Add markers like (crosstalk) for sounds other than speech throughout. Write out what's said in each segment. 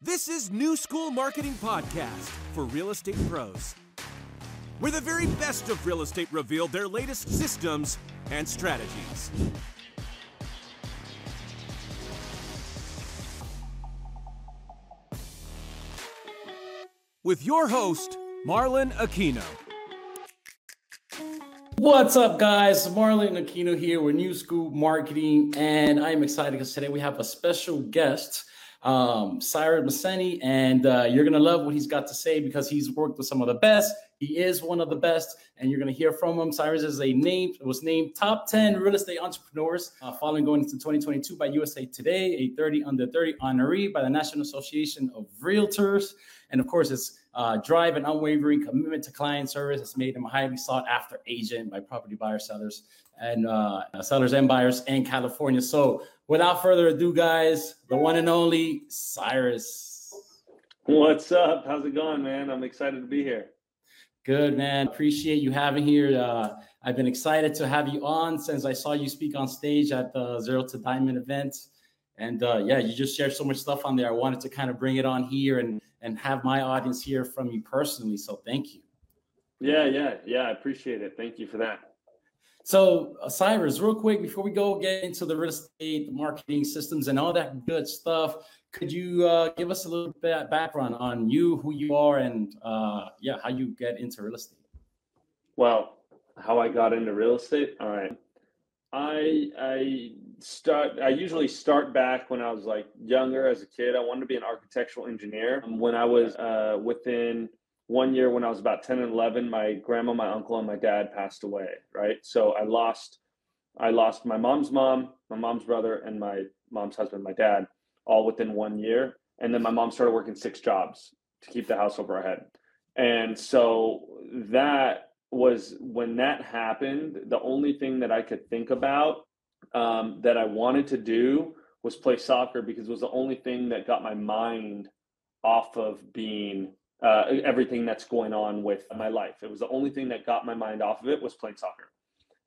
This is New School Marketing Podcast for real estate pros, where the very best of real estate reveal their latest systems and strategies. With your host, Marlon Aquino. What's up, guys? Marlon Aquino here with New School Marketing, and I'm excited because today we have a special guest um, Cyrus Mohseni, and uh, you're gonna love what he's got to say because he's worked with some of the best. He is one of the best, and you're gonna hear from him. Cyrus is a name was named top 10 real estate entrepreneurs uh, following going into 2022 by USA Today, a 30 under 30 honoree by the National Association of Realtors, and of course, his uh, drive and unwavering commitment to client service has made him a highly sought after agent by property buyers, sellers, and uh, sellers and buyers in California. So without further ado, guys, the one and only Cyrus. What's up? How's it going, man? I'm excited to be here. Good, man. Appreciate you having here. Uh, I've been excited to have you on since I saw you speak on stage at the Zero to Diamond event. And uh, yeah, you just shared so much stuff on there. I wanted to kind of bring it on here and and have my audience hear from you personally. So thank you. Yeah, yeah, yeah. I appreciate it. Thank you for that. So, uh, Cyrus, real quick before we go get into the real estate marketing systems and all that good stuff, could you uh, give us a little bit of background on you, who you are, and uh, yeah, how you get into real estate? Well, how I got into real estate. All right, I I start. I usually start back when I was like younger as a kid. I wanted to be an architectural engineer. When I was uh, within one year when I was about 10 and 11, my grandma, my uncle, and my dad passed away, right? So I lost, I lost my mom's mom, my mom's brother, and my mom's husband, my dad, all within one year. And then my mom started working six jobs to keep the house over our head. And so that was when that happened, the only thing that I could think about um, that I wanted to do was play soccer because it was the only thing that got my mind off of being uh, everything that's going on with my life. It was the only thing that got my mind off of it was playing soccer.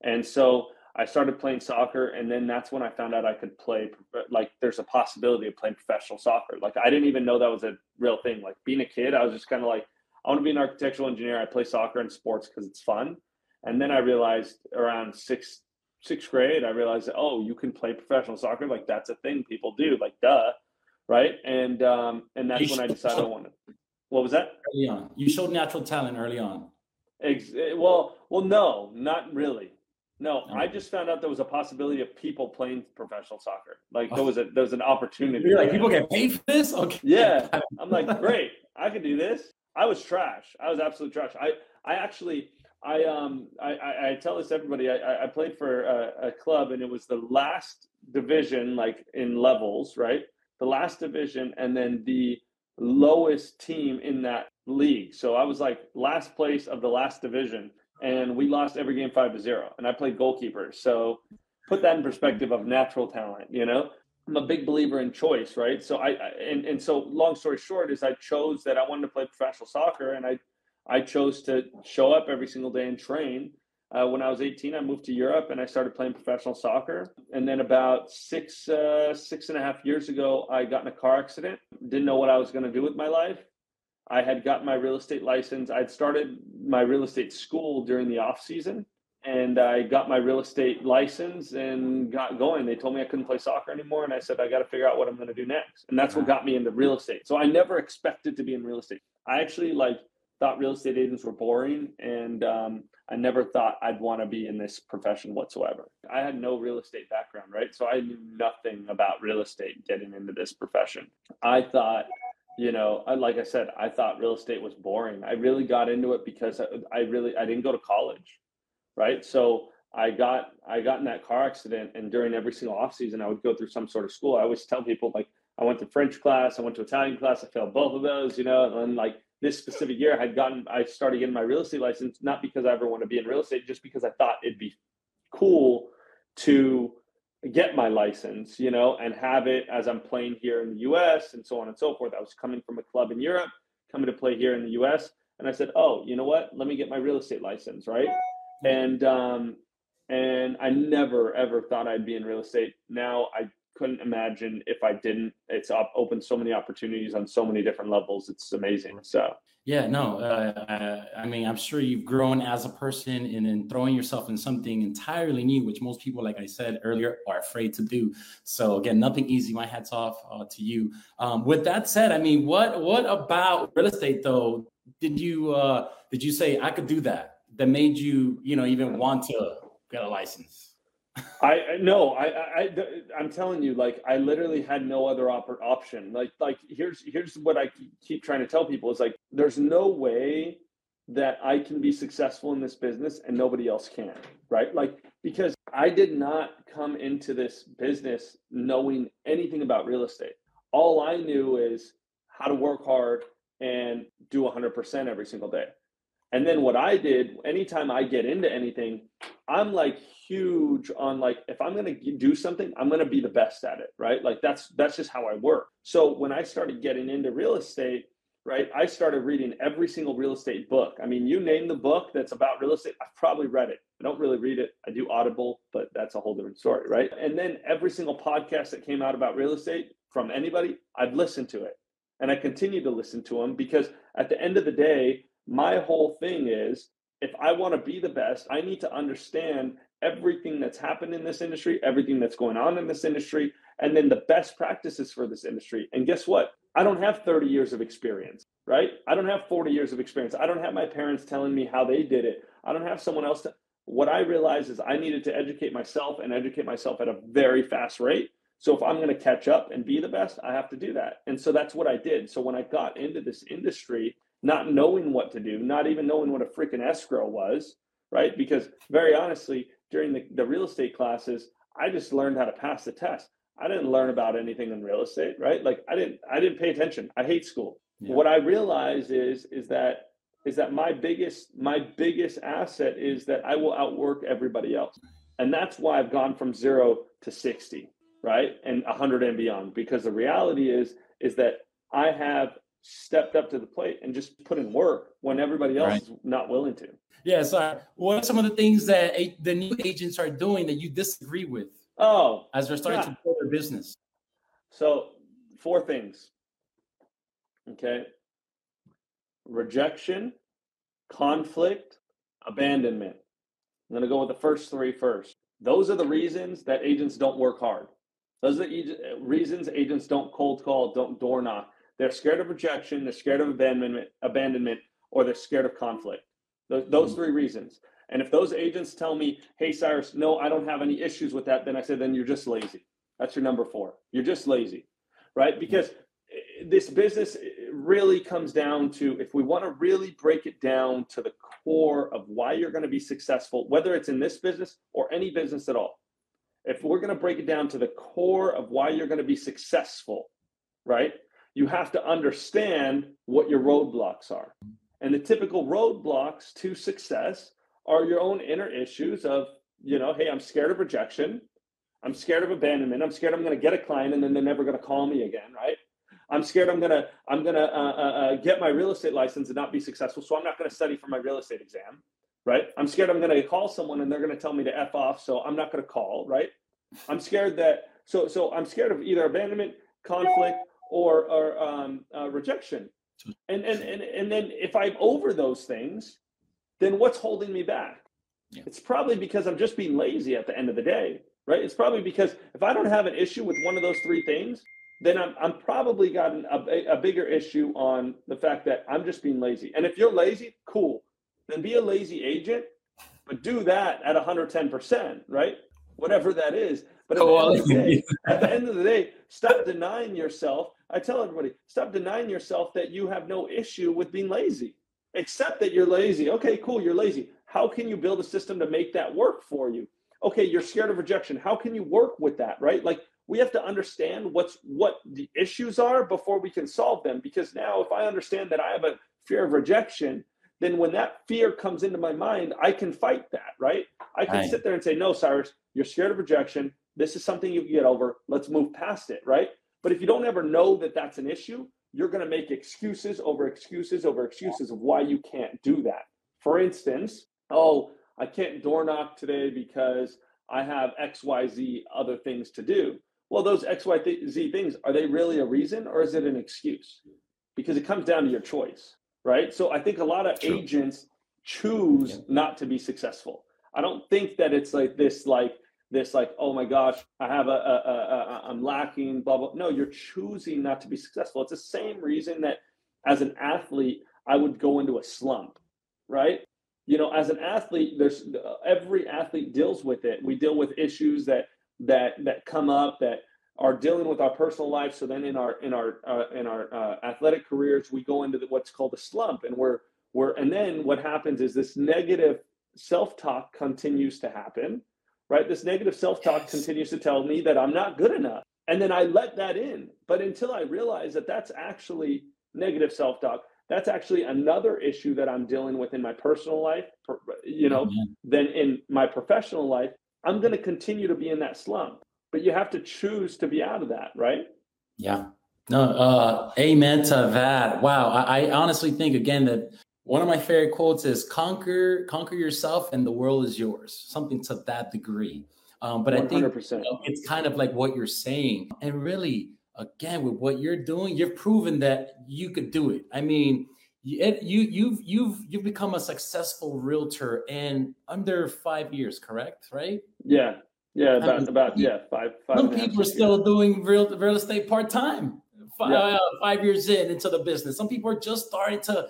And so I started playing soccer, and then that's when I found out I could play. Like, there's a possibility of playing professional soccer. Like, I didn't even know that was a real thing. Like, being a kid, I was just kind of like, I want to be an architectural engineer. I play soccer and sports because it's fun. And then I realized around sixth sixth grade, I realized that oh, you can play professional soccer. Like, that's a thing people do. Like, duh, right? And um, and that's when I decided I wanted. What was that? Early on, you showed natural talent early on. Ex- eh, well, well, no, not really. No, I just found out there was a possibility of people playing professional soccer. Like there was a there was an opportunity. You're like people get paid for this. Okay. Yeah, (laughs) I'm like, great, I could do this. I was trash. I was absolute trash. I I actually I um I I, I tell this everybody. I I played for a, a club and it was the last division, like in levels, right? The last division, and then the lowest team in that league. So I was like last place of the last division, and we lost every game five to zero. And I played goalkeeper. So put that in perspective of natural talent, you know? I'm a big believer in choice, right? So I, I and, and so long story short is I chose that I wanted to play professional soccer and I I chose to show up every single day and train uh, when I was 18, I moved to Europe and I started playing professional soccer. And then about six, uh, six and a half years ago, I got in a car accident. Didn't know what I was going to do with my life. I had gotten my real estate license. I'd started my real estate school during the off season, and I got my real estate license and got going. They told me I couldn't play soccer anymore, and I said I got to figure out what I'm going to do next. And that's what got me into real estate. So I never expected to be in real estate. I actually like thought real estate agents were boring, and um, I never thought I'd want to be in this profession whatsoever. I had no real estate background, right? So I knew nothing about real estate getting into this profession. I thought, you know, like I said, I thought real estate was boring. I really got into it because I really I didn't go to college, right? So I got I got in that car accident, and during every single off season, I would go through some sort of school. I always tell people like I went to French class, I went to Italian class, I failed both of those, you know, and like this specific year I had gotten I started getting my real estate license not because I ever want to be in real estate just because I thought it'd be cool to get my license you know and have it as I'm playing here in the US and so on and so forth. I was coming from a club in Europe coming to play here in the US and I said oh you know what? Let me get my real estate license right? And um and I never ever thought I'd be in real estate. Now I couldn't imagine if I didn't. It's opened so many opportunities on so many different levels. It's amazing. So yeah, no, uh, I mean, I'm sure you've grown as a person and then throwing yourself in something entirely new, which most people, like I said earlier, are afraid to do. So again, nothing easy. My hats off uh, to you. Um, with that said, I mean, what what about real estate though? Did you uh, did you say I could do that? That made you, you know, even want to get a license? I no, I, I, I'm telling you, like I literally had no other op- option. Like, like here's here's what I keep trying to tell people is like, there's no way that I can be successful in this business and nobody else can, right? Like because I did not come into this business knowing anything about real estate. All I knew is how to work hard and do 100% every single day. And then what I did, anytime I get into anything, I'm like huge on like if I'm going to do something, I'm going to be the best at it, right? Like that's that's just how I work. So when I started getting into real estate, right, I started reading every single real estate book. I mean, you name the book that's about real estate, I've probably read it. I don't really read it. I do Audible, but that's a whole different story, right? And then every single podcast that came out about real estate from anybody, I've listened to it. And I continue to listen to them because at the end of the day, my whole thing is if I want to be the best, I need to understand everything that's happened in this industry, everything that's going on in this industry, and then the best practices for this industry. And guess what? I don't have 30 years of experience, right? I don't have 40 years of experience. I don't have my parents telling me how they did it. I don't have someone else to. What I realized is I needed to educate myself and educate myself at a very fast rate. So if I'm going to catch up and be the best, I have to do that. And so that's what I did. So when I got into this industry, not knowing what to do, not even knowing what a freaking escrow was, right? Because very honestly, during the, the real estate classes, I just learned how to pass the test. I didn't learn about anything in real estate, right? Like I didn't I didn't pay attention. I hate school. Yeah. What I realize is is that is that my biggest my biggest asset is that I will outwork everybody else. And that's why I've gone from 0 to 60, right? And 100 and beyond because the reality is is that I have stepped up to the plate and just put in work when everybody else right. is not willing to. Yeah. sorry. what are some of the things that a, the new agents are doing that you disagree with? Oh, as they're starting yeah. to build their business. So, four things. Okay. Rejection, conflict, abandonment. I'm going to go with the first three first. Those are the reasons that agents don't work hard. Those are the reasons agents don't cold call, don't door knock. They're scared of rejection, they're scared of abandonment, abandonment, or they're scared of conflict. Those, those three reasons. And if those agents tell me, hey, Cyrus, no, I don't have any issues with that, then I say, then you're just lazy. That's your number four. You're just lazy, right? Because eh, this business eh, really comes down to if we want to really break it down to the core of why you're going to be successful, whether it's in this business or any business at all. If we're going to break it down to the core of why you're going to be successful, right? you have to understand what your roadblocks are. And the typical roadblocks to success are your own inner issues of, you know, hey, I'm scared of rejection. I'm scared of abandonment. I'm scared I'm going to get a client and then they're never going to call me again, right? I'm scared I'm gonna I'm gonna uh, uh, uh, get my real estate license and not be successful, so I'm not gonna study for my real estate exam, right? I'm scared I'm gonna call someone and they're gonna tell me to f off, so I'm not gonna call, right? I'm scared that so so I'm scared of either abandonment, conflict, or, or um, uh, rejection. And, and, and, and then if I'm over those things, then what's holding me back? Yeah. It's probably because I'm just being lazy at the end of the day, right? It's probably because if I don't have an issue with one of those three things, then I'm, I'm probably got an, a, a bigger issue on the fact that I'm just being lazy. And if you're lazy, cool. Then be a lazy agent, but do that at 110%, right? Whatever that is. But at, the, end of the day, (laughs) at the end of the day, stop denying yourself I tell everybody, stop denying yourself that you have no issue with being lazy. Accept that you're lazy. Okay, cool, you're lazy. How can you build a system to make that work for you? Okay, you're scared of rejection. How can you work with that, right? Like we have to understand what's what the issues are before we can solve them because now if I understand that I have a fear of rejection, then when that fear comes into my mind, I can fight that, right? I can right. sit there and say, "No, Cyrus, you're scared of rejection. This is something you can get over. Let's move past it, right?" But if you don't ever know that that's an issue, you're going to make excuses over excuses over excuses of why you can't do that. For instance, oh, I can't door knock today because I have XYZ other things to do. well, those X, Y, Z things, are they really a reason or is it an excuse? Because it comes down to your choice, right? So I think a lot of True. agents choose yeah. not to be successful. I don't think that it's like this, like, this like oh my gosh i have a, a, a, a i'm lacking blah blah no you're choosing not to be successful it's the same reason that as an athlete i would go into a slump right you know as an athlete there's uh, every athlete deals with it we deal with issues that that that come up that are dealing with our personal life so then in our in our uh, in our uh, athletic careers we go into the, what's called a slump and we're we're and then what happens is this negative self-talk continues to happen right? This negative self talk yes. continues to tell me that I'm not good enough. And then I let that in. But until I realize that that's actually negative self talk, that's actually another issue that I'm dealing with in my personal life, you know, mm-hmm. then in my professional life, I'm going to continue to be in that slump. But you have to choose to be out of that, right? Yeah. No, uh, amen to that. Wow. I, I honestly think again that one of my favorite quotes is conquer conquer yourself and the world is yours something to that degree um, but 100%. i think you know, it's kind of like what you're saying and really again with what you're doing you've proven that you could do it i mean it, you you've you've you've become a successful realtor in under five years correct right yeah yeah about I mean, about yeah five five some people are still years. doing real real estate part-time five, yeah. uh, five years in into the business some people are just starting to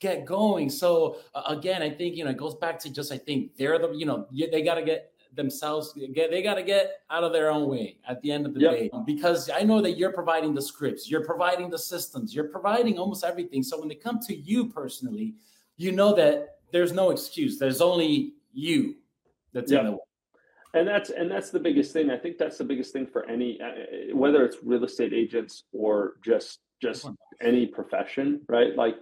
get going. So uh, again, I think you know it goes back to just I think they're the you know they got to get themselves get they got to get out of their own way at the end of the yep. day because I know that you're providing the scripts, you're providing the systems, you're providing almost everything. So when they come to you personally, you know that there's no excuse. There's only you that's yep. in the way. And that's and that's the biggest thing. I think that's the biggest thing for any uh, whether it's real estate agents or just just any profession, right? Like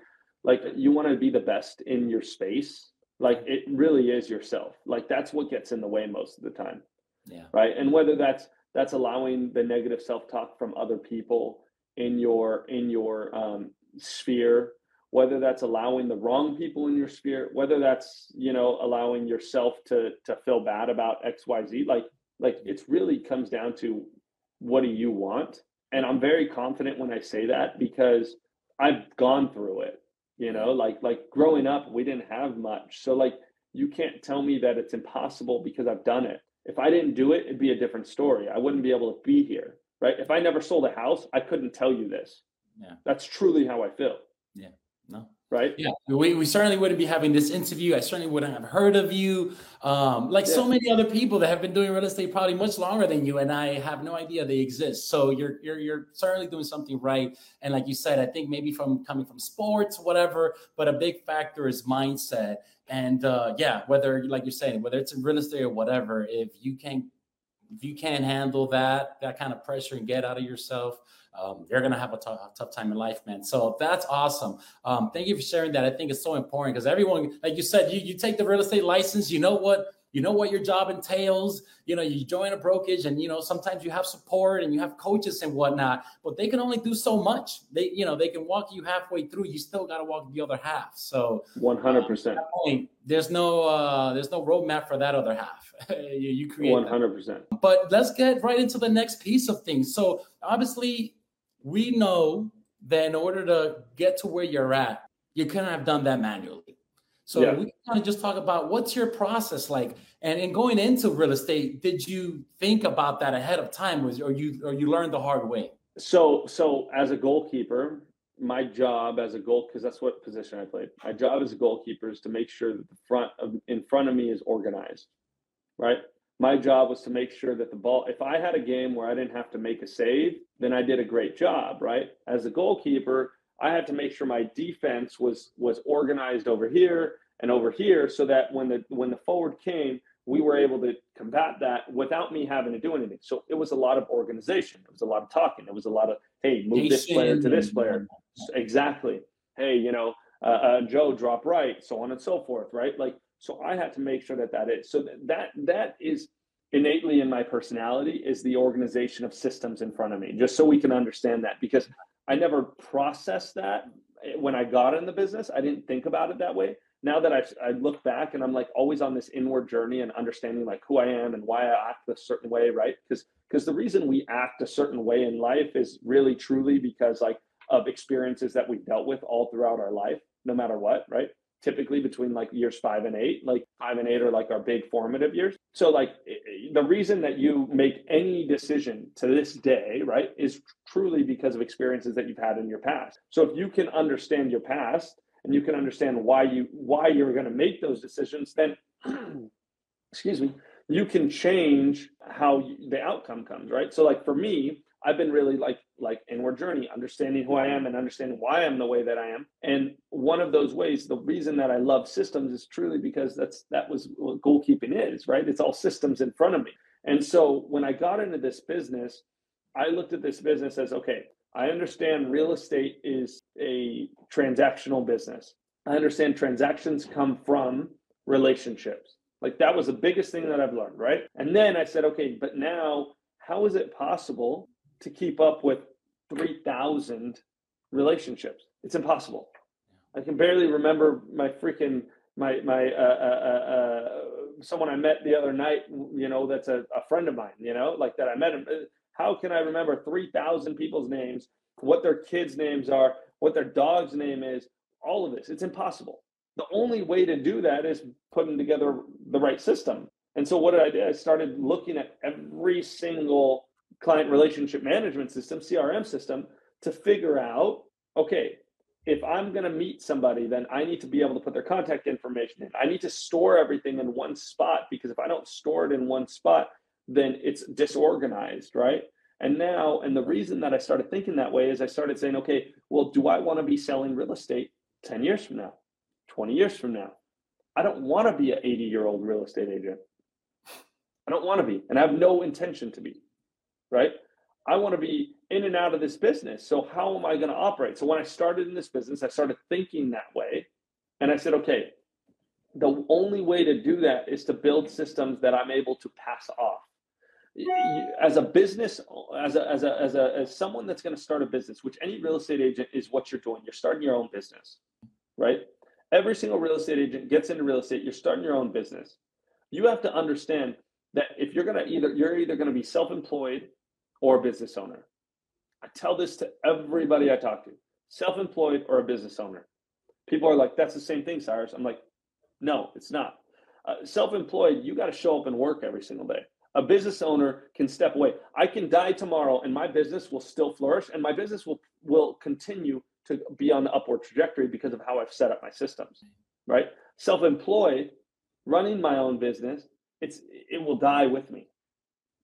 like you want to be the best in your space. Like it really is yourself. Like that's what gets in the way most of the time. Yeah. Right? And whether that's that's allowing the negative self-talk from other people in your in your um, sphere whether that's allowing the wrong people in your sphere whether that's you know allowing yourself to to feel bad about xyz like like it's really comes down to what do you want? And i'm very confident when i say that because i've gone through it you know like like growing up we didn't have much. So like you can't tell me that it's impossible because i've done it. If i didn't do it it'd be a different story. I wouldn't be able to be here right? If i never sold a house i couldn't tell you this. Yeah. That's truly how i feel. Yeah no right? Yeah, we, we certainly wouldn't be having this interview. I certainly wouldn't have heard of you. Um, like yeah. so many other people that have been doing real estate probably much longer than you, and I have no idea they exist. So you're you're you're certainly doing something right. And like you said, I think maybe from coming from sports, whatever, but a big factor is mindset. And uh, yeah, whether like you're saying, whether it's in real estate or whatever, if you can if you can't handle that that kind of pressure and get out of yourself um, you're to have a, t- a tough time in life, man. So that's awesome. Um, thank you for sharing that. I think it's so important because everyone, like you said, you, you take the real estate license, you know what you know what your job entails you know you join a brokerage and you know sometimes you have support and you have coaches and whatnot but they can only do so much. They you know they can walk you halfway through. You still got to walk the other half. So 100% point, there's no uh there's no roadmap for that other half. (laughs) You, you create 100% that. but let's get right into the next piece of things. So obviously we know that in order to get to where you're at, you couldn't have done that manually. So yeah. we kind of just talk about what's your process like, and in going into real estate, did you think about that ahead of time, was or you or you learned the hard way? So so as a goalkeeper, my job as a goal because that's what position I played. My job as a goalkeeper is to make sure that the front of in front of me is organized, right? my job was to make sure that the ball if i had a game where i didn't have to make a save then i did a great job right as a goalkeeper i had to make sure my defense was was organized over here and over here so that when the when the forward came we were able to combat that without me having to do anything. So it was a lot of organization. It was a lot of talking. It was a lot of hey move this player to this player. Exactly. Hey you know uh, uh, joe drop right so on and so forth right? Like so I had to make sure that that is so that that is innately in my personality is the organization of systems in front of me, just so we can understand that because I never processed that when I got in the business. I didn't think about it that way. Now that I I look back and I'm like always on this inward journey and understanding like who I am and why I act a certain way, right? Because because the reason we act a certain way in life is really truly because like of experiences that we've dealt with all throughout our life, no matter what, right? Typically between like years five and eight, like five and eight are like our big formative years. So, like, the reason that you make any decision to this day, right, is truly because of experiences that you've had in your past. So, if you can understand your past and you can understand why you why you're going to make those decisions, then (clears throat) excuse me, you can change how the outcome comes, right? So, like for me, I've been really like like inward journey, understanding who I am and understanding why I'm the way that I am. And one of those ways, the reason that I love systems is truly because that's that was what goalkeeping is, right? It's all systems in front of me. And so when I got into this business, I looked at this business as okay, I understand real estate is a transactional business. I understand transactions come from relationships. Like that was the biggest thing that I've learned, right? And then I said, okay, but now how is it possible to keep up with 3,000 relationships. It's impossible. I can barely remember my freaking my my uh, uh, uh, uh, someone I met the other night. You know, that's a, a friend of mine. You know, like that I met him. How can I remember 3,000 people's names, what their kids' names are, what their dog's name is, all of this? It's impossible. The only way to do that is putting together the right system. And so, what did I do? I started looking at every single client relationship management system, CRM system, to figure out okay, if I'm going to meet somebody, then I need to be able to put their contact information in. I need to store everything in one spot because if I don't store it in one spot, then it's disorganized, right? And now, and the reason that I started thinking that way is I started saying, okay, well, do I want to be selling real estate 10 years from now, 20 years from now? I don't want to be an 80 year old real estate agent. I don't want to be, and I have no intention to be right? I want to be in and out of this business. So how am I going to operate? So when I started in this business, I started thinking that way. And I said, okay, the only way to do that is to build systems that I'm able to pass off. As a business, as a, as a, as a, as someone that's going to start a business, which any real estate agent is what you're doing. You're starting your own business, right? Every single real estate agent gets into real estate. You're starting your own business. You have to understand that if you're going to either, you're either going to be self-employed or business owner. I tell this to everybody I talk to self employed or a business owner. People are like, that's the same thing, Cyrus. I'm like, no, it's not. Uh, self employed, you got to show up and work every single day. A business owner can step away. I can die tomorrow and my business will still flourish and my business will, will continue to be on the upward trajectory because of how I've set up my systems, right? Self employed, running my own business, it's, it will die with me.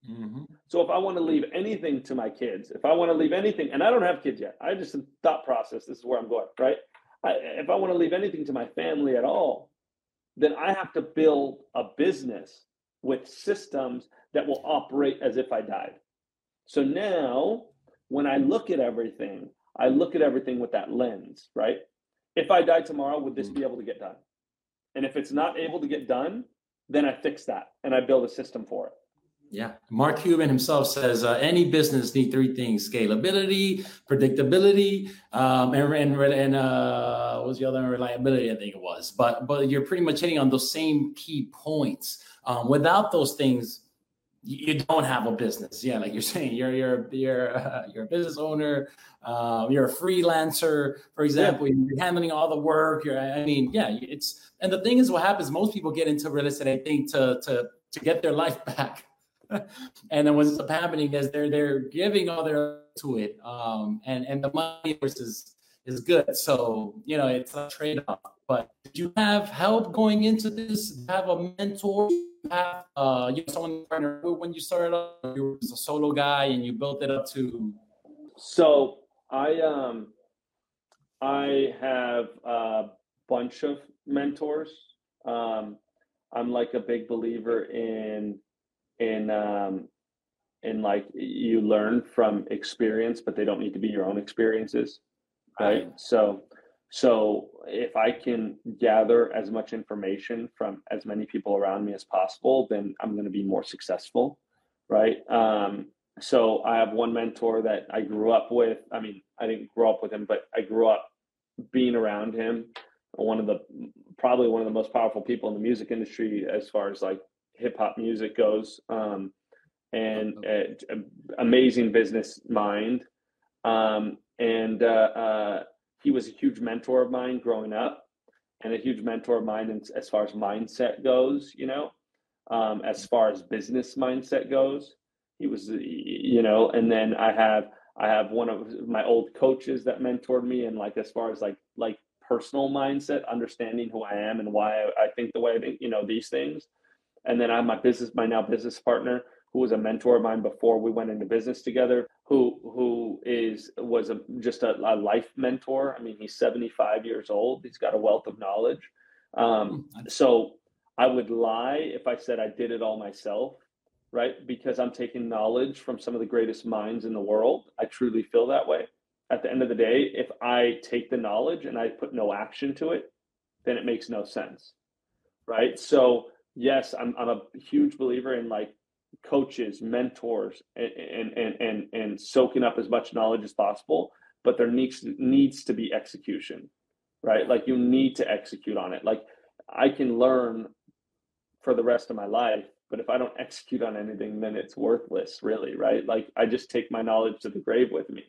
Mm-hmm. So if I want to leave anything to my kids, if I want to leave anything, and I don't have kids yet, I just thought process. This is where I'm going, right? I, if I want to leave anything to my family at all, then I have to build a business with systems that will operate as if I died. So now, when I look at everything, I look at everything with that lens, right? If I die tomorrow, would this be able to get done? And if it's not able to get done, then I fix that and I build a system for it. Yeah. Mark Cuban himself says uh, any business need three things scalability, predictability, um, and, and, and uh, what was the other one? Reliability, I think it was. But but you're pretty much hitting on those same key points. Um, without those things, you don't have a business. Yeah, like you're saying, you're you're you're uh, (laughs) you're a business owner. Um, you're a freelancer, for example. Yeah. You're handling all the work. You're, I mean, yeah, it's and the thing is, what happens? Most people get into real estate, I think, to to to get their life (laughs) back (laughs) and then what's up happening is they're they're giving all their to it, um, and and the money is is good. So you know it's a trade off. But did you have help going into this? Have a mentor? Have uh, you know someone partner when you started off? You were a solo guy and you built it up to. So I um I have a bunch of mentors. Um, I'm like a big believer in in um, in like you learn from experience, but they don't need to be your own experiences, right? right? So so if I can gather as much information from as many people around me as possible, then I'm going to be more successful, right? Um, so I have one mentor that I grew up with. I mean, I didn't grow up with him, but I grew up being around him. One of the probably one of the most powerful people in the music industry as far as like hip hop music goes. Um, and uh, amazing business mind. Um, and uh, uh, he was a huge mentor of mine growing up, and a huge mentor of mine in, as far as mindset goes. You know, um, as far as business mindset goes, he was, you know. And then I have I have one of my old coaches that mentored me, and like as far as like like personal mindset, understanding who I am and why I think the way I think, you know, these things. And then I have my business, my now business partner, who was a mentor of mine before we went into business together, who who is was a just a, a life mentor. I mean, he's 75 years old. He's got a wealth of knowledge. Um, hmm, so I would lie if I said I did it all myself, right? Because I'm taking knowledge from some of the greatest minds in the world. I truly feel that way at the end of the day, if I take the knowledge and I put no action to it, then it makes no sense. Right. So, yes, I'm, I'm a huge believer in like coaches, mentors, and, and, and, and, soaking up as much knowledge as possible. But there needs, needs to be execution, right? Like you need to execute on it. Like I can learn for the rest of my life, but if I don't execute on anything, then it's worthless, really, right? Like I just take my knowledge to the grave with me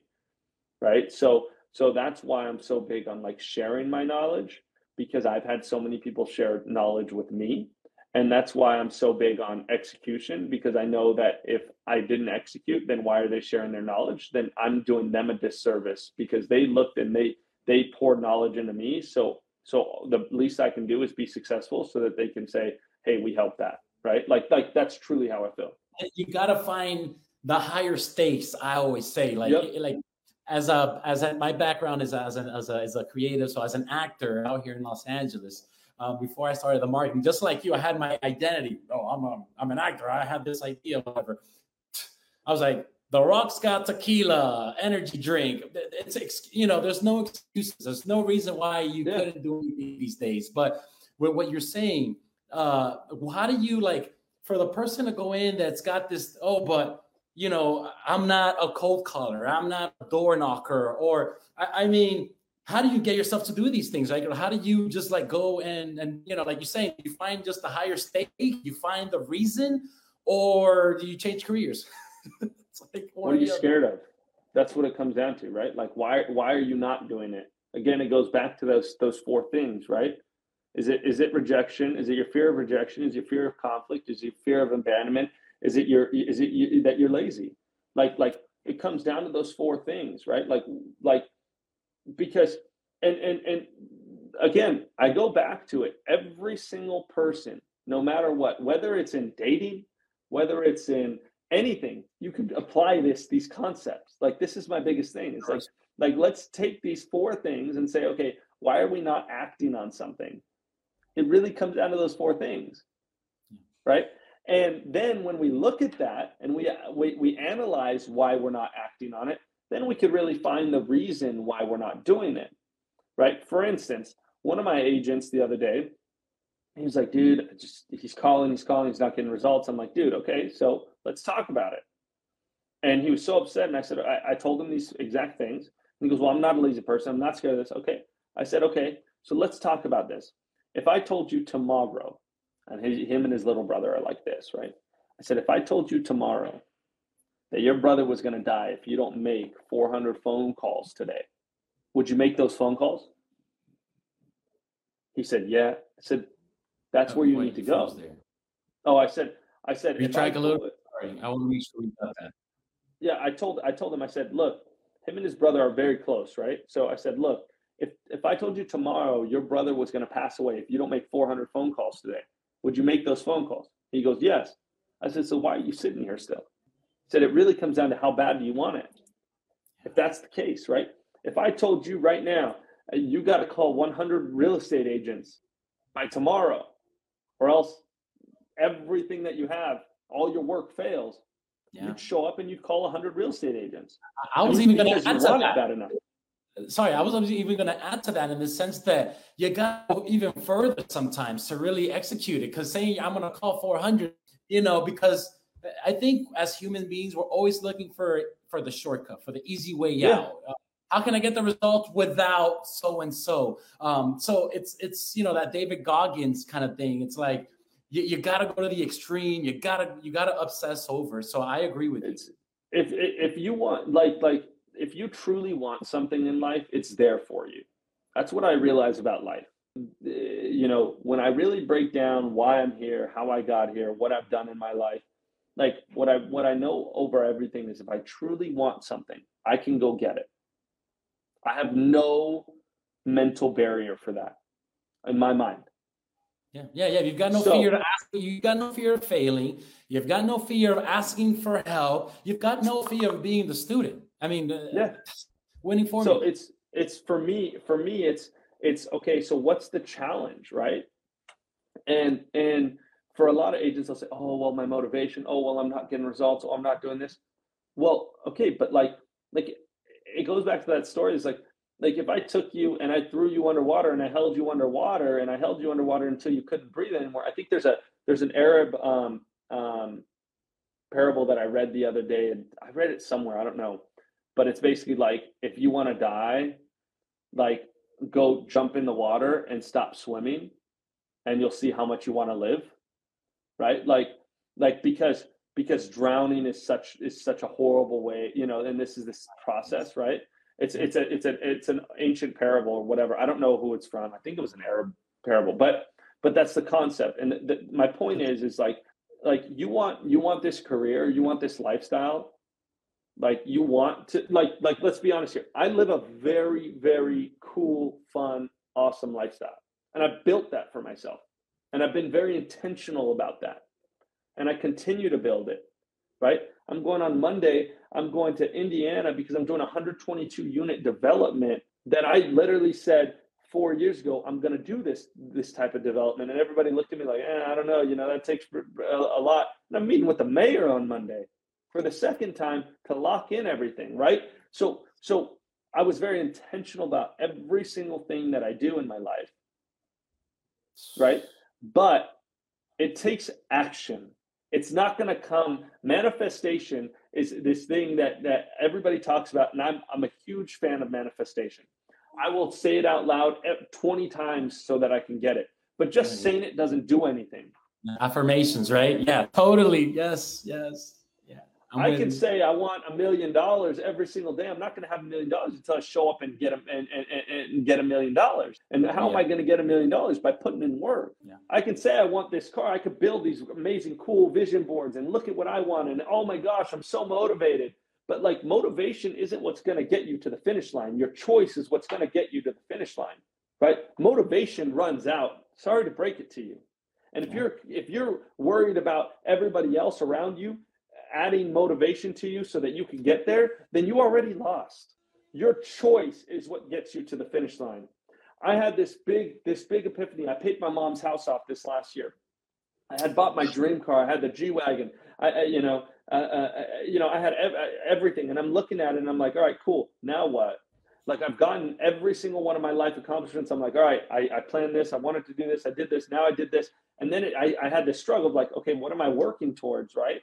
right so so that's why i'm so big on like sharing my knowledge because i've had so many people share knowledge with me and that's why i'm so big on execution because i know that if i didn't execute then why are they sharing their knowledge then i'm doing them a disservice because they looked and they they poured knowledge into me so so the least i can do is be successful so that they can say hey we helped that right like like that's truly how i feel you got to find the higher stakes i always say like yep. like as a as a, my background is as, an, as a as a creative, so as an actor out here in Los Angeles. Uh, before I started the marketing, just like you, I had my identity. Oh, I'm a, I'm an actor. I have this idea, whatever. I was like, the Rock's got tequila, energy drink. It's you know, there's no excuses. There's no reason why you yeah. couldn't do anything these days. But with what you're saying, uh, how do you like for the person to go in that's got this? Oh, but you know, I'm not a cold caller, I'm not a door knocker, or I, I mean, how do you get yourself to do these things? Like, how do you just like go and and you know, like you're saying, you find just the higher stake, you find the reason, or do you change careers? (laughs) like, what are you scared of? That's what it comes down to, right? Like, why why are you not doing it? Again, it goes back to those those four things, right? Is it is it rejection? Is it your fear of rejection? Is it fear of conflict? Is it fear of abandonment? Is it your is it you, that you're lazy? Like like it comes down to those four things, right? Like like because and and and again, I go back to it. Every single person, no matter what, whether it's in dating, whether it's in anything, you can apply this these concepts. Like this is my biggest thing. It's like like let's take these four things and say, okay, why are we not acting on something? It really comes down to those four things, right? And then when we look at that and we, we, we analyze why we're not acting on it, then we could really find the reason why we're not doing it. Right. For instance, one of my agents the other day, he was like, dude, just he's calling, he's calling, he's not getting results. I'm like, dude, okay, so let's talk about it. And he was so upset. And I said, I, I told him these exact things. And he goes, Well, I'm not a lazy person. I'm not scared of this. Okay. I said, Okay, so let's talk about this. If I told you tomorrow and his, him and his little brother are like this, right? I said, if I told you tomorrow that your brother was going to die if you don't make 400 phone calls today, would you make those phone calls? He said, yeah. I said, that's where you need to go. Oh, I said, I said, you track a little. Sorry, I want to make sure we got that. Yeah, I told, I told him, I said, look, him and his brother are very close, right? So I said, look, if if I told you tomorrow your brother was going to pass away if you don't make 400 phone calls today, would you make those phone calls? He goes, Yes. I said, So why are you sitting here still? Said, It really comes down to how bad do you want it? If that's the case, right? If I told you right now, uh, you got to call 100 real estate agents by tomorrow, or else everything that you have, all your work fails, yeah. you'd show up and you'd call 100 real estate agents. I was even going to answer that. that enough sorry, I was even going to add to that in the sense that you got even further sometimes to really execute it. Because saying I'm going to call 400, you know, because I think as human beings, we're always looking for for the shortcut, for the easy way yeah. out. Uh, how can I get the result without so and so? Um, so it's it's you know that David Goggins kind of thing. It's like you, you got to go to the extreme. You gotta you gotta obsess over. So I agree with it's, you. If if you want like like if you truly want something in life, it's there for you. That's what I realize about life. You know, when I really break down why I'm here, how I got here, what I've done in my life, like what I what I know over everything is if I truly want something, I can go get it. I have no mental barrier for that in my mind. Yeah, yeah, yeah. You've got no so, fear to ask. You've got no fear of failing. You've got no fear of asking for help. You've got no fear of being the student. I mean, uh, yeah, (laughs) winning for So it's it's for me. For me, it's it's okay. So what's the challenge, right? And and for a lot of agents, they'll say, "Oh, well, my motivation. Oh, well, I'm not getting results. Oh, I'm not doing this." Well, okay, but like like it goes back to that story. It's like like if I took you and I threw you underwater and I held you underwater and I held you underwater until you couldn't breathe anymore. I think there's a there's an Arab um, um, parable that I read the other day, and I read it somewhere. I don't know, but it's basically like if you want to die, like go jump in the water and stop swimming, and you'll see how much you want to live, right? Like like because because drowning is such is such a horrible way, you know. And this is this process, right? It's it's a it's a it's an ancient parable or whatever. I don't know who it's from. I think it was an Arab parable, but but that's the concept. And the, my point is is like like you want you want this career, you want this lifestyle, like you want to like like let's be honest here. I live a very very cool, fun, awesome lifestyle, and I built that for myself, and I've been very intentional about that, and I continue to build it, right? I'm going on Monday. I'm going to Indiana because I'm doing 122 unit development that I literally said four years ago I'm going to do this this type of development, and everybody looked at me like, eh, I don't know, you know, that takes a lot. And I'm meeting with the mayor on Monday for the second time to lock in everything, right? So so I was very intentional about every single thing that I do in my life, right? But it takes action it's not going to come. Manifestation is this thing that that everybody talks about, and I'm I'm a huge fan of manifestation. I will say it out loud 20 times so that I can get it. But just saying it doesn't do anything. Affirmations, right? Yeah, totally. Yes, yes. I'm i can say I want a million dollars every single day. I'm not going to have a million dollars until I show up and get a and, and, and get a million dollars. And how yeah. am I going to get a million dollars by putting in work? Yeah. I can say I want this car. I could build these amazing, cool vision boards and look at what I want. And oh my gosh, I'm so motivated. But like motivation isn't what's going to get you to the finish line. Your choice is what's going to get you to the finish line, right? Motivation runs out. Sorry to break it to you. And if you're if you're worried about everybody else around you, adding motivation to you so that you can get there, then you already lost. Your choice is what gets you to the finish line. I had this big this big epiphany. I paid my mom's house off this last year. I had bought my dream car. I had the G wagon. I, I, you know, uh, uh, uh, you know, I had ev- everything, and I'm looking at it, and I'm like, all right, cool. Now what? Like I've gotten every single one of my life accomplishments. I'm like, all right, I, I planned this. I wanted to do this. I did this. Now I did this. And then it, I, I had this struggle of like, okay, what am I working towards? Right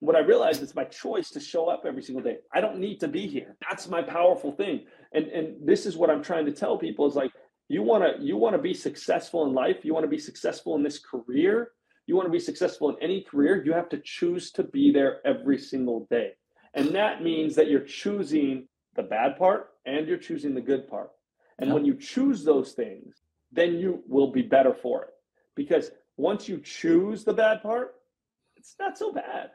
what I realized is my choice to show up every single day. I don't need to be here. That's my powerful thing. And and this is what I'm trying to tell people is like you want to you want to be successful in life, you want to be successful in this career, you want to be successful in any career, you have to choose to be there every single day. And that means that you're choosing the bad part and you're choosing the good part. And yeah. when you choose those things, then you will be better for it. Because once you choose the bad part, it's not so bad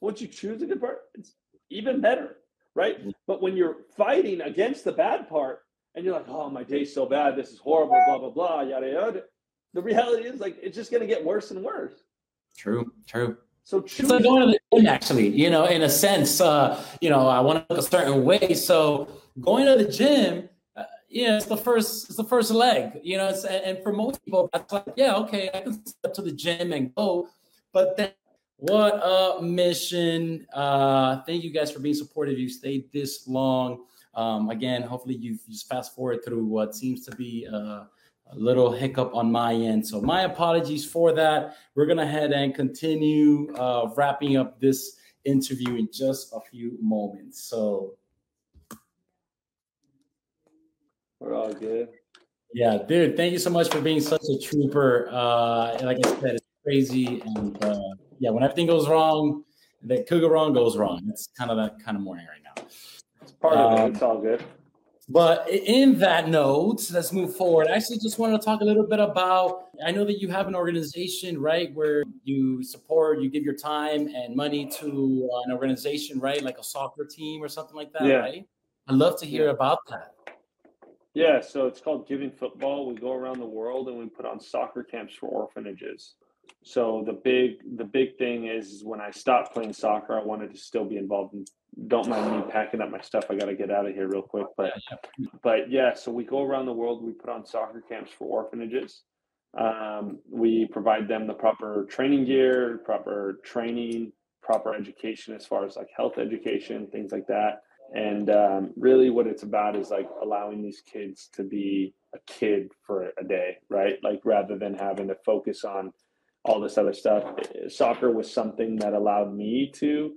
once you choose a good part, it's even better, right? Mm-hmm. But when you're fighting against the bad part and you're like, oh, my day's so bad, this is horrible, blah, blah, blah, yada, yada. The reality is like it's just going to get worse and worse. True, true. So choose- it's like going to the gym, actually, you know, in a sense, uh, you know, I want to look a certain way. So going to the gym, uh, yeah, it's the first, it's the first leg, you know, it's, and for most people, that's like, yeah, okay, I can step to the gym and go. But then what a mission. Uh, thank you guys for being supportive. You stayed this long. Um, again, hopefully you just fast forward through what seems to be a, a, little hiccup on my end. So my apologies for that. We're going to head and continue uh, wrapping up this interview in just a few moments. So we're all good. Yeah, dude. Thank you so much for being such a trooper. Uh, like I said, it's crazy, and uh, yeah, when everything goes wrong, that could go wrong goes wrong. It's kind of that kind of morning right now. It's part of it. Um, it's all good. But in that note, let's move forward. I actually just wanted to talk a little bit about. I know that you have an organization, right, where you support, you give your time and money to an organization, right, like a soccer team or something like that, yeah. right? I'd love to hear yeah. about that. Yeah, so it's called Giving Football. We go around the world and we put on soccer camps for orphanages. So the big the big thing is, when I stopped playing soccer, I wanted to still be involved in don't mind me packing up my stuff. I got to get out of here real quick. But but yeah, so we go around the world. We put on soccer camps for orphanages. Um, we provide them the proper training gear, proper training, proper education as far as like health education, things like that. And um, really, what it's about is like allowing these kids to be a kid for a day, right? Like rather than having to focus on all this other stuff. Soccer was something that allowed me to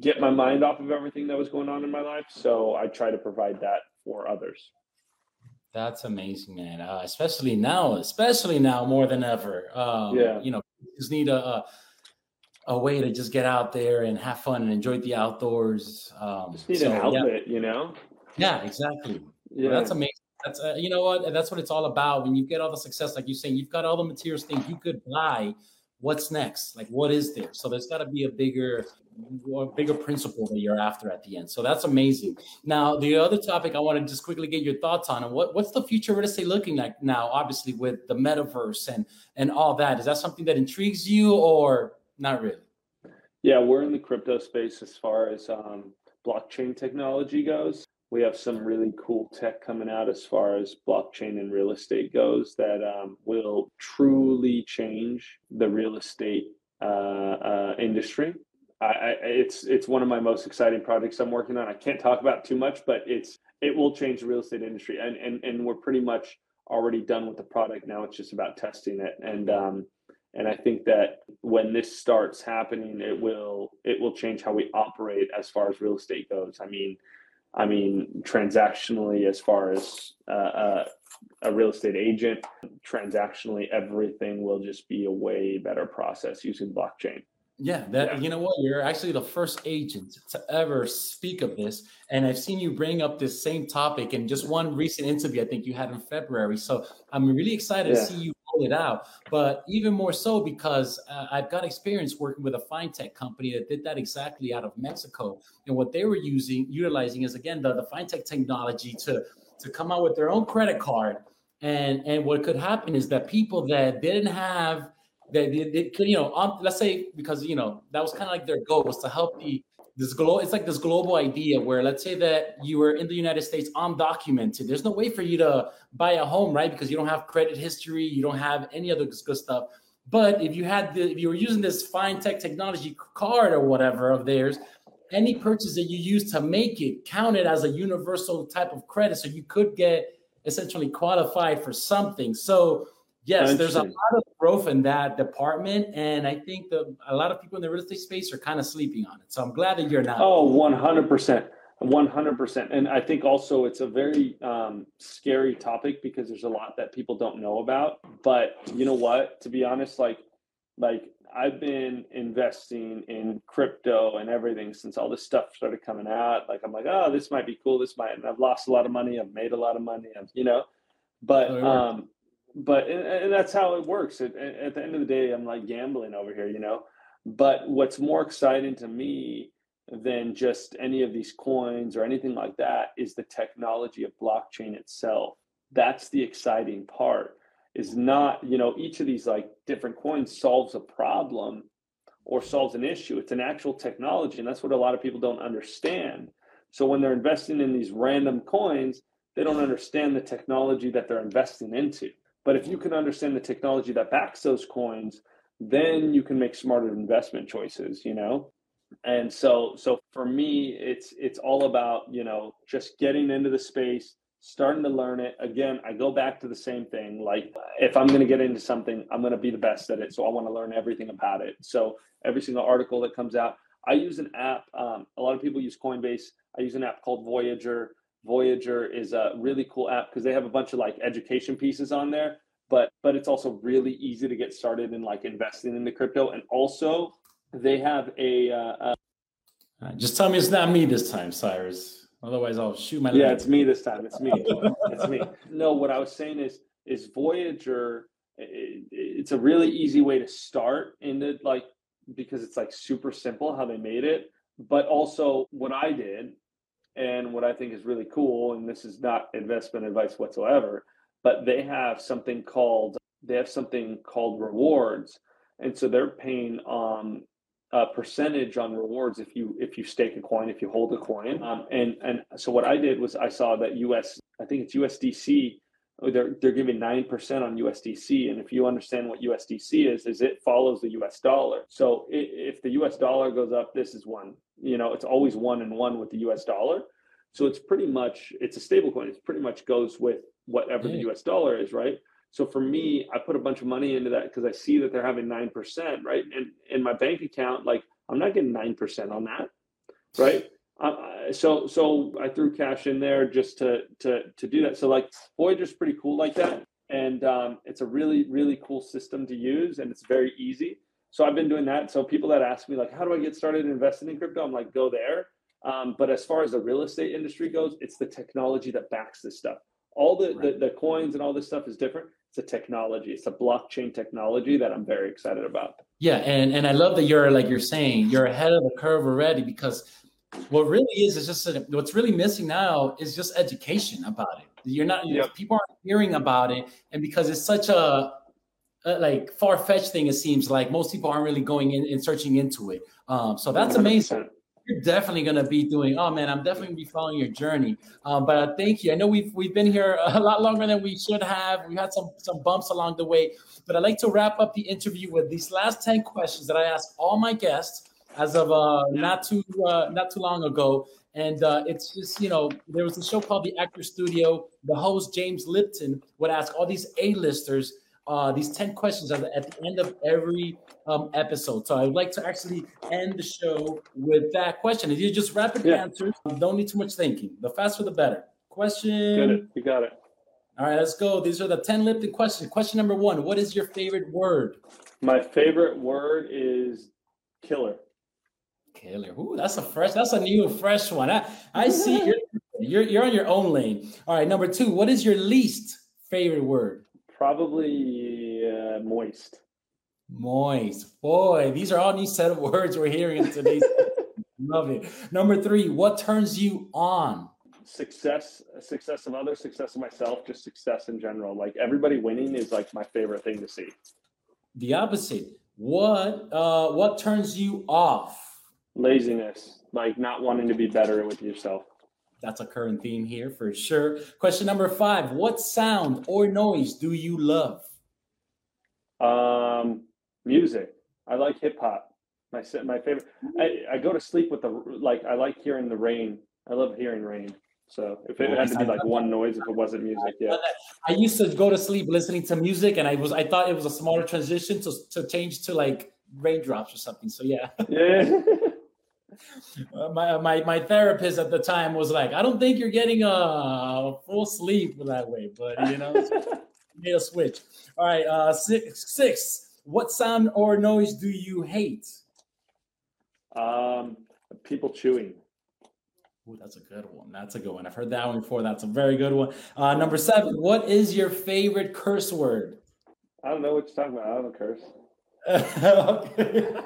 get my mind off of everything that was going on in my life. So I try to provide that for others. That's amazing, man. Uh, especially now, especially now more than ever. Um, yeah. You know, just need a, a, a way to just get out there and have fun and enjoy the outdoors. Um, just need so, an outlet, yeah. you know. Yeah, exactly. Yeah, well, that's amazing. That's uh, you know what that's what it's all about. When you get all the success, like you're saying, you've got all the materials, things you could buy. What's next? Like what is there? So there's got to be a bigger, a bigger principle that you're after at the end. So that's amazing. Now the other topic I want to just quickly get your thoughts on, and what what's the future of real estate looking like now? Obviously with the metaverse and and all that, is that something that intrigues you or not really? Yeah, we're in the crypto space as far as um, blockchain technology goes we have some really cool tech coming out as far as blockchain and real estate goes that um, will truly change the real estate uh, uh, industry. I, I, it's it's one of my most exciting projects I'm working on. I can't talk about too much, but it's it will change the real estate industry, and and and we're pretty much already done with the product now. It's just about testing it, and um, and I think that when this starts happening, it will it will change how we operate as far as real estate goes. I mean, I mean, transactionally, as far as uh, uh, a real estate agent, transactionally, everything will just be a way better process using blockchain. Yeah, that yeah. you know what, you're actually the first agent to ever speak of this, and I've seen you bring up this same topic in just one recent interview I think you had in February. So I'm really excited yeah. to see you pull it out. But even more so because uh, I've got experience working with a fintech company that did that exactly out of Mexico, and what they were using, utilizing is again the, the fintech technology to to come out with their own credit card, and and what could happen is that people that didn't have that they, they, you know, um, let's say because you know that was kind of like their goal was to help the this global. It's like this global idea where let's say that you were in the United States undocumented. There's no way for you to buy a home, right? Because you don't have credit history, you don't have any other good stuff. But if you had the, if you were using this fintech technology card or whatever of theirs, any purchase that you use to make it counted as a universal type of credit, so you could get essentially qualified for something. So yes, there's a lot of growth in that department. And I think that a lot of people in the real estate space are kind of sleeping on it. So I'm glad that you're not. Oh, 100%. 100%. And I think also it's a very um, scary topic because there's a lot that people don't know about. But you know what? To be honest, like, like I've been investing in crypto and everything since all this stuff started coming out. Like I'm like, oh, this might be cool. This might, and I've lost a lot of money. I've made a lot of money. I've, you know, but um, but and, and that's how it works. At, at the end of the day, I'm like gambling over here, you know. But what's more exciting to me than just any of these coins or anything like that is the technology of blockchain itself. That's the exciting part. Is not you know each of these like different coins solves a problem or solves an issue. It's an actual technology, and that's what a lot of people don't understand. So when they're investing in these random coins, they don't understand the technology that they're investing into. But if you can understand the technology that backs those coins, then you can make smarter investment choices, you know? And so so for me it's it's all about, you know, just getting into the space, starting to learn it. Again, I go back to the same thing. Like if I'm going to get into something, I'm going to be the best at it. So I want to learn everything about it. So every single article that comes out, I use an app. Um, a lot of people use Coinbase. I use an app called Voyager Voyager is a really cool app because they have a bunch of like education pieces on there, but but it's also really easy to get started in like investing in the crypto. And also, they have a. Uh, uh, just tell me it's not me this time, Cyrus. Otherwise, I'll shoot my. Yeah, leg. it's me this time. It's me. it's me. No, what I was saying is is Voyager. It, it's a really easy way to start into like because it's like super simple how they made it. But also, what I did and what I think is really cool, and this is not investment advice whatsoever, but they have something called they have something called rewards, and so they're paying um, a percentage on rewards if you if you stake a coin, if you hold a coin, um, and and so what I did was I saw that US I think it's USDC Oh, they're they're giving nine percent on USDC, and if you understand what USDC is, is it follows the US dollar. So if the US dollar goes up, this is one. You know, it's always one and one with the US dollar. So it's pretty much it's a stable coin. It pretty much goes with whatever the US dollar is, right? So for me, I put a bunch of money into that because I see that they're having nine percent, right? And in my bank account, like I'm not getting nine percent on that, right? Uh, so so I threw cash in there just to to to do that. So like Voyager's pretty cool like that, and um, it's a really really cool system to use, and it's very easy. So I've been doing that. So people that ask me like, how do I get started investing in crypto? I'm like, go there. Um, but as far as the real estate industry goes, it's the technology that backs this stuff. All the, right. the the coins and all this stuff is different. It's a technology. It's a blockchain technology that I'm very excited about. Yeah, and and I love that you're like you're saying you're ahead of the curve already because what really is is just a, what's really missing now is just education about it. You're not yep. people aren't hearing about it, and because it's such a, a like far fetched thing, it seems like most people aren't really going in and searching into it. Um, so that's 100%. amazing. You're definitely going to be doing. Oh man, I'm definitely be following your journey. Um, but uh, thank you. I know we've we've been here a lot longer than we should have. We had some some bumps along the way, but I'd like to wrap up the interview with these last ten questions that I ask all my guests as of uh, not too uh, not too long ago. And uh, it's just you know there was a show called The Actor Studio. The host James Lipton would ask all these A-listers uh, these ten questions at the, at the end of every um, episode. So I would like to actually end the show with that question. If you just rapid yeah. answers, don't need too much thinking. The faster, the better. Question. Get it. You got it. All right, let's go. These are the 10 Lipton questions. Question number one What is your favorite word? My favorite word is killer. Killer. Ooh, that's a fresh, that's a new fresh one. I, I see you're, you're you're on your own lane. All right, number two, what is your least favorite word? Probably uh, moist. Moist. Boy, these are all new set of (laughs) words we're hearing in today's. (laughs) Love it. Number three, what turns you on? Success, success of others, success of myself, just success in general. Like everybody winning is like my favorite thing to see. The opposite. What uh what turns you off? Laziness, like not wanting to be better with yourself. That's a current theme here for sure. Question number five What sound or noise do you love? Um, music. I like hip hop. My my favorite. I, I go to sleep with the like. I like hearing the rain. I love hearing rain. So if it had to be like one noise, if it wasn't music, yeah. I used to go to sleep listening to music, and I was I thought it was a smarter transition to to change to like raindrops or something. So yeah. Yeah. (laughs) Uh, my, my my therapist at the time was like, I don't think you're getting a full sleep that way, but you know, (laughs) made a switch. All right, uh, six six. What sound or noise do you hate? Um, people chewing. Ooh, that's a good one. That's a good one. I've heard that one before. That's a very good one. Uh, number seven. What is your favorite curse word? I don't know what you're talking about. I don't curse. (laughs) okay.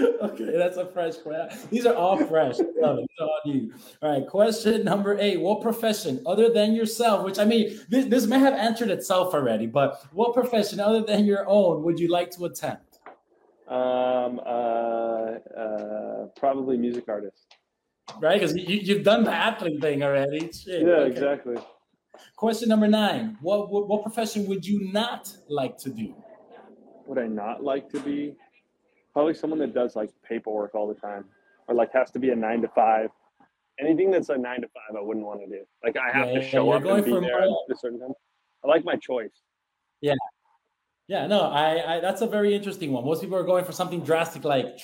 (laughs) okay, that's a fresh question. These are all fresh. (laughs) Love it. These are all new. All right, question number eight. What profession other than yourself, which I mean, this, this may have answered itself already, but what profession other than your own would you like to attempt? Um, uh, uh, probably music artist. Right, because you, you've done the athlete thing already. Shit. Yeah, okay. exactly. Question number nine. What, what what profession would you not like to do? Would I not like to be? Probably someone that does like paperwork all the time, or like has to be a nine to five. Anything that's a nine to five, I wouldn't want to do. Like I have yeah, to show up and be there at a certain time. I like my choice. Yeah, yeah. No, I, I. That's a very interesting one. Most people are going for something drastic, like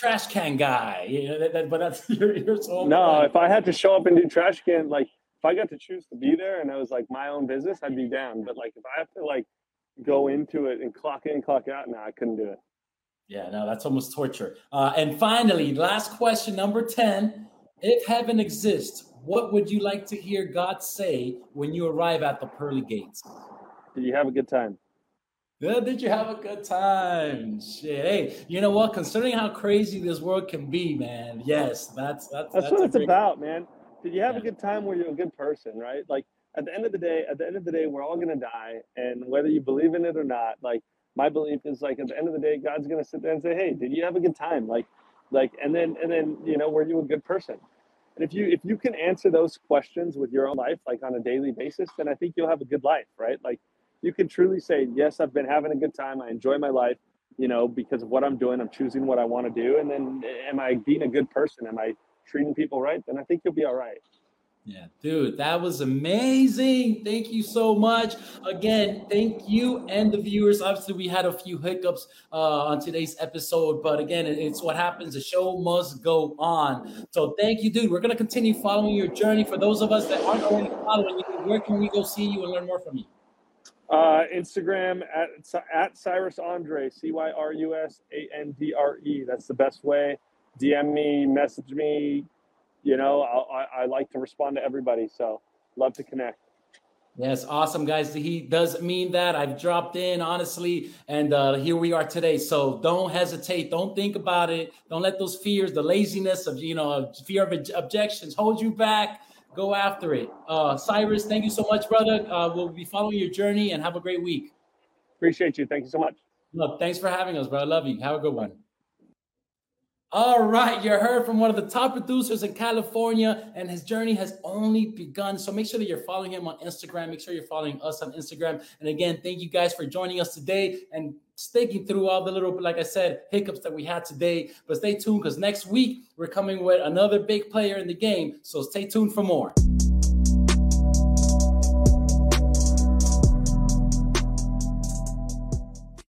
trash can guy. You know, that, that, but that's your, your sole No, if I had to show up and do trash can, like if I got to choose to be there and I was like my own business, I'd be down. But like if I have to like go into it and clock in, clock out, no, I couldn't do it. Yeah, no, that's almost torture. Uh, and finally, last question, number 10. If heaven exists, what would you like to hear God say when you arrive at the pearly gates? Did you have a good time? Yeah, did you have a good time? Shit. Hey, you know what? Considering how crazy this world can be, man. Yes, that's that's that's, that's what it's about, man. Did you have yeah. a good time where you're a good person, right? Like at the end of the day, at the end of the day, we're all gonna die, and whether you believe in it or not, like my belief is like at the end of the day, God's gonna sit there and say, "Hey, did you have a good time?" Like, like, and then and then you know, were you a good person? And if you if you can answer those questions with your own life, like on a daily basis, then I think you'll have a good life, right? Like you can truly say, yes, I've been having a good time. I enjoy my life, you know, because of what I'm doing. I'm choosing what I want to do. And then am I being a good person? Am I treating people right? Then I think you'll be all right. Yeah, dude, that was amazing. Thank you so much. Again, thank you and the viewers. Obviously, we had a few hiccups uh, on today's episode, but again, it's what happens. The show must go on. So, thank you, dude. We're going to continue following your journey. For those of us that aren't already following you, where can we go see you and learn more from you? Uh, Instagram at at Cyrus Andre, C Y R U S A N D R E. That's the best way. DM me, message me. You know, I, I like to respond to everybody, so love to connect. Yes, awesome, guys. He does mean that. I've dropped in honestly, and uh, here we are today. So don't hesitate. Don't think about it. Don't let those fears, the laziness of you know, fear of objections, hold you back go after it. Uh, Cyrus, thank you so much, brother. Uh, we'll be following your journey and have a great week. Appreciate you. Thank you so much. Look, thanks for having us, bro. I love you. Have a good one. All right, you heard from one of the top producers in California, and his journey has only begun. So make sure that you're following him on Instagram. Make sure you're following us on Instagram. And again, thank you guys for joining us today and sticking through all the little, like I said, hiccups that we had today. But stay tuned because next week we're coming with another big player in the game. So stay tuned for more.